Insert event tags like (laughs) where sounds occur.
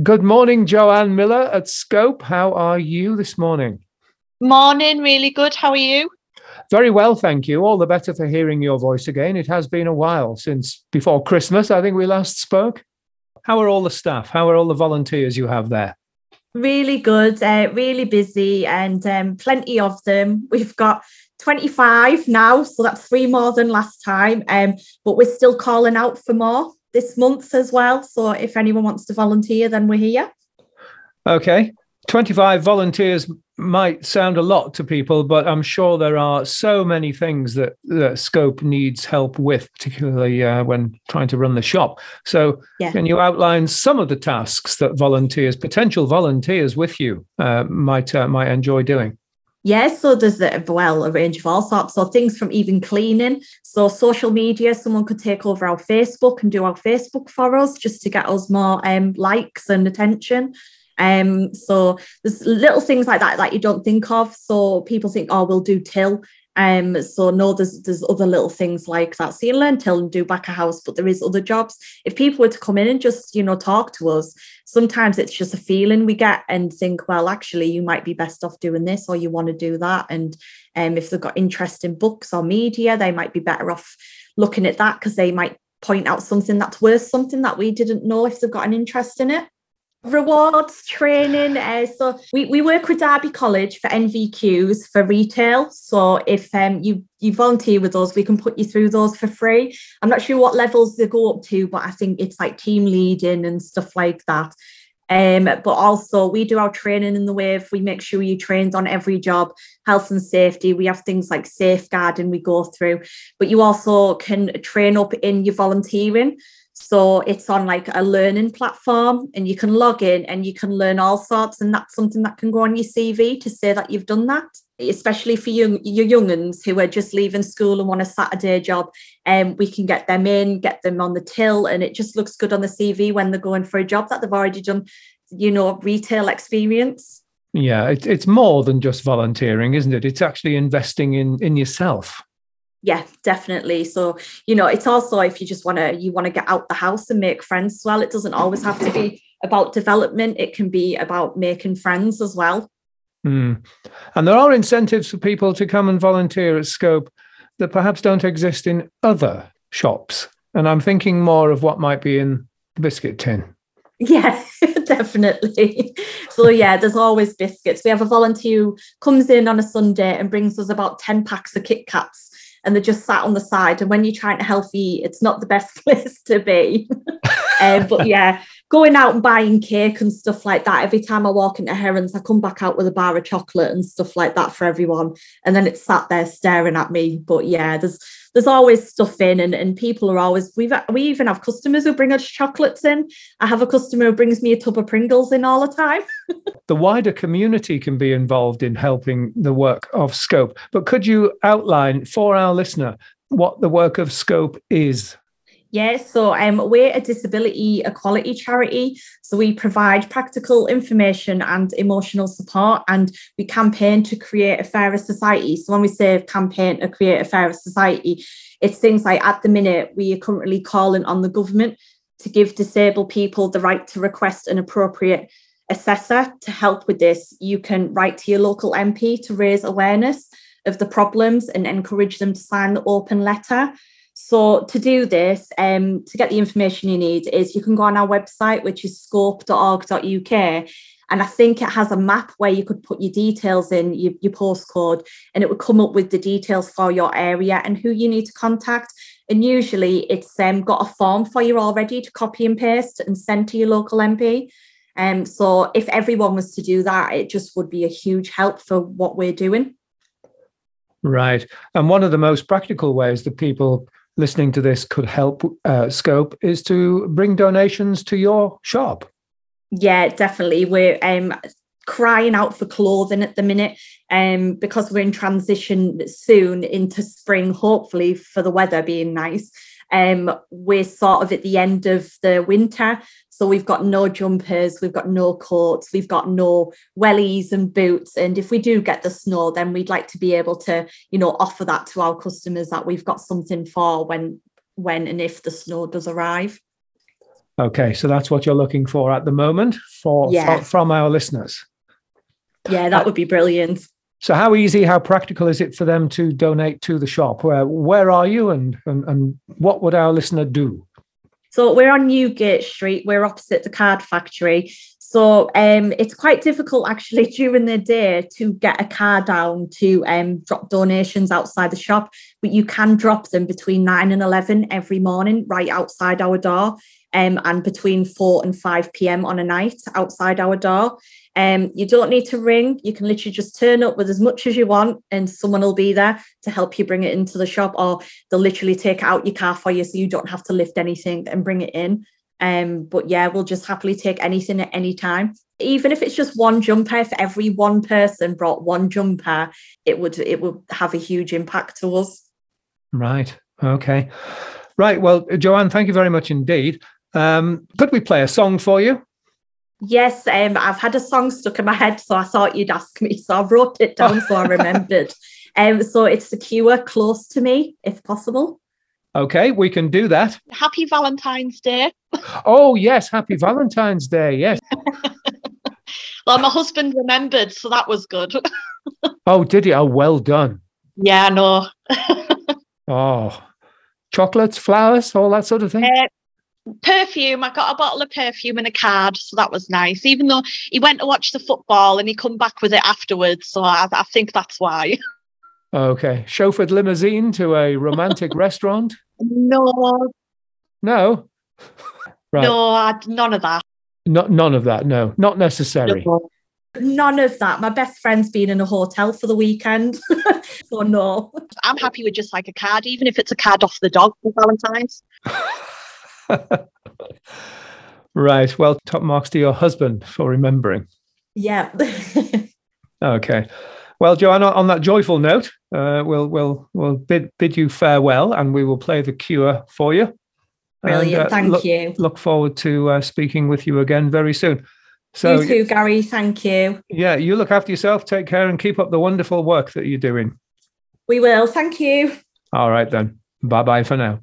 Good morning, Joanne Miller at Scope. How are you this morning? Morning, really good. How are you? Very well, thank you. All the better for hearing your voice again. It has been a while since before Christmas, I think we last spoke. How are all the staff? How are all the volunteers you have there? Really good, uh, really busy, and um, plenty of them. We've got 25 now, so that's three more than last time. Um, but we're still calling out for more this month as well. So if anyone wants to volunteer, then we're here. Okay. 25 volunteers might sound a lot to people, but I'm sure there are so many things that, that Scope needs help with, particularly uh, when trying to run the shop. So, yeah. can you outline some of the tasks that volunteers, potential volunteers with you, uh, might uh, might enjoy doing? Yes, so there's a well a range of all sorts. So things from even cleaning. So social media, someone could take over our Facebook and do our Facebook for us just to get us more um, likes and attention. Um, so there's little things like that that you don't think of. So people think, oh, we'll do till. Um, so no, there's there's other little things like that. So you learn till and do back a house, but there is other jobs. If people were to come in and just, you know, talk to us, sometimes it's just a feeling we get and think, well, actually, you might be best off doing this or you want to do that. And um, if they've got interest in books or media, they might be better off looking at that because they might point out something that's worth something that we didn't know if they've got an interest in it rewards training uh, so we, we work with derby college for nvqs for retail. So if um, you you volunteer with us we can put you through those for free. I'm not sure what levels they go up to but i think it's like team leading and stuff like that. Um, but also we do our training in the wave. We make sure you trained on every job health and safety. We have things like safeguarding we go through. But you also can train up in your volunteering so it's on like a learning platform and you can log in and you can learn all sorts. And that's something that can go on your CV to say that you've done that, especially for you, your young uns who are just leaving school and want a Saturday job. And um, we can get them in, get them on the till, and it just looks good on the CV when they're going for a job that they've already done, you know, retail experience. Yeah, it, it's more than just volunteering, isn't it? It's actually investing in in yourself yeah definitely. So you know it's also if you just want to you want to get out the house and make friends as well it doesn't always have to be about development it can be about making friends as well. Mm. and there are incentives for people to come and volunteer at scope that perhaps don't exist in other shops and i'm thinking more of what might be in the biscuit tin. Yeah (laughs) definitely. So yeah there's always biscuits. We have a volunteer who comes in on a sunday and brings us about 10 packs of kit kats and they're just sat on the side. And when you're trying to healthy, eat, it's not the best (laughs) place to be. (laughs) um, but yeah, going out and buying cake and stuff like that. Every time I walk into Herons, I come back out with a bar of chocolate and stuff like that for everyone. And then it's sat there staring at me. But yeah, there's there's always stuff in and, and people are always we've we even have customers who bring us chocolates in. I have a customer who brings me a tub of Pringles in all the time. (laughs) the wider community can be involved in helping the work of Scope. But could you outline for our listener what the work of Scope is? Yes, so um, we're a disability equality charity. So we provide practical information and emotional support, and we campaign to create a fairer society. So when we say campaign to create a fairer society, it's things like at the minute we are currently calling on the government to give disabled people the right to request an appropriate assessor to help with this. You can write to your local MP to raise awareness of the problems and encourage them to sign the open letter. So to do this, um, to get the information you need, is you can go on our website, which is scope.org.uk, and I think it has a map where you could put your details in, your, your postcode, and it would come up with the details for your area and who you need to contact. And usually it's um, got a form for you already to copy and paste and send to your local MP. Um, so if everyone was to do that, it just would be a huge help for what we're doing. Right. And one of the most practical ways that people listening to this could help uh, Scope is to bring donations to your shop. Yeah, definitely. We're um, crying out for clothing at the minute um, because we're in transition soon into spring, hopefully, for the weather being nice. Um, we're sort of at the end of the winter. So we've got no jumpers, we've got no coats, we've got no wellies and boots. And if we do get the snow, then we'd like to be able to, you know, offer that to our customers that we've got something for when when and if the snow does arrive. Okay, so that's what you're looking for at the moment for, Yeah. fro- from our listeners. Yeah, that would be brilliant. So, how easy, how practical is it for them to donate to the shop? Where where are you, and and, and what would our listener do? So we're on Newgate Street. We're opposite the card factory. So um, it's quite difficult actually (laughs) during the day to get a car down to um, drop donations outside the shop, but you can drop them between nine and eleven every morning, right outside our door, um, and between four and five p.m. on a night outside our door. Um, you don't need to ring. You can literally just turn up with as much as you want, and someone will be there to help you bring it into the shop, or they'll literally take out your car for you, so you don't have to lift anything and bring it in. Um, but yeah, we'll just happily take anything at any time. Even if it's just one jumper, if every one person brought one jumper, it would it would have a huge impact to us. Right. Okay. Right. Well, Joanne, thank you very much indeed. Um, could we play a song for you? Yes, um, I've had a song stuck in my head, so I thought you'd ask me. So I wrote it down so I (laughs) remembered. Um, so it's the cure close to me, if possible. Okay, we can do that. Happy Valentine's Day. Oh, yes. Happy Valentine's Day. Yes. (laughs) Well, my husband remembered, so that was good. (laughs) Oh, did he? Oh, well done. yeah, I know. (laughs) Oh, chocolates, flowers, all that sort of thing. Uh, perfume. I got a bottle of perfume and a card, so that was nice. Even though he went to watch the football and he come back with it afterwards, so I, I think that's why. Okay. Chauffeured limousine to a romantic (laughs) restaurant? No, No. Right. (laughs) no, none of that. Not, none of that. No, not necessary. No. None of that. My best friend's been in a hotel for the weekend, (laughs) so no. I'm happy with just like a card, even if it's a card off the dog for Valentine's. right. Well, top marks to your husband for remembering. Yeah. Okay. Well, Joanna, on that joyful note, uh, we'll we'll we'll bid bid you farewell, and we will play the cure for you. Brilliant. And, uh, Thank look, you. Look forward to uh, speaking with you again very soon. So you too, Gary. Thank you. yeah, you look after yourself, take care, and keep up the wonderful work that you're doing. We will. Thank you. All right then. Bye bye for now.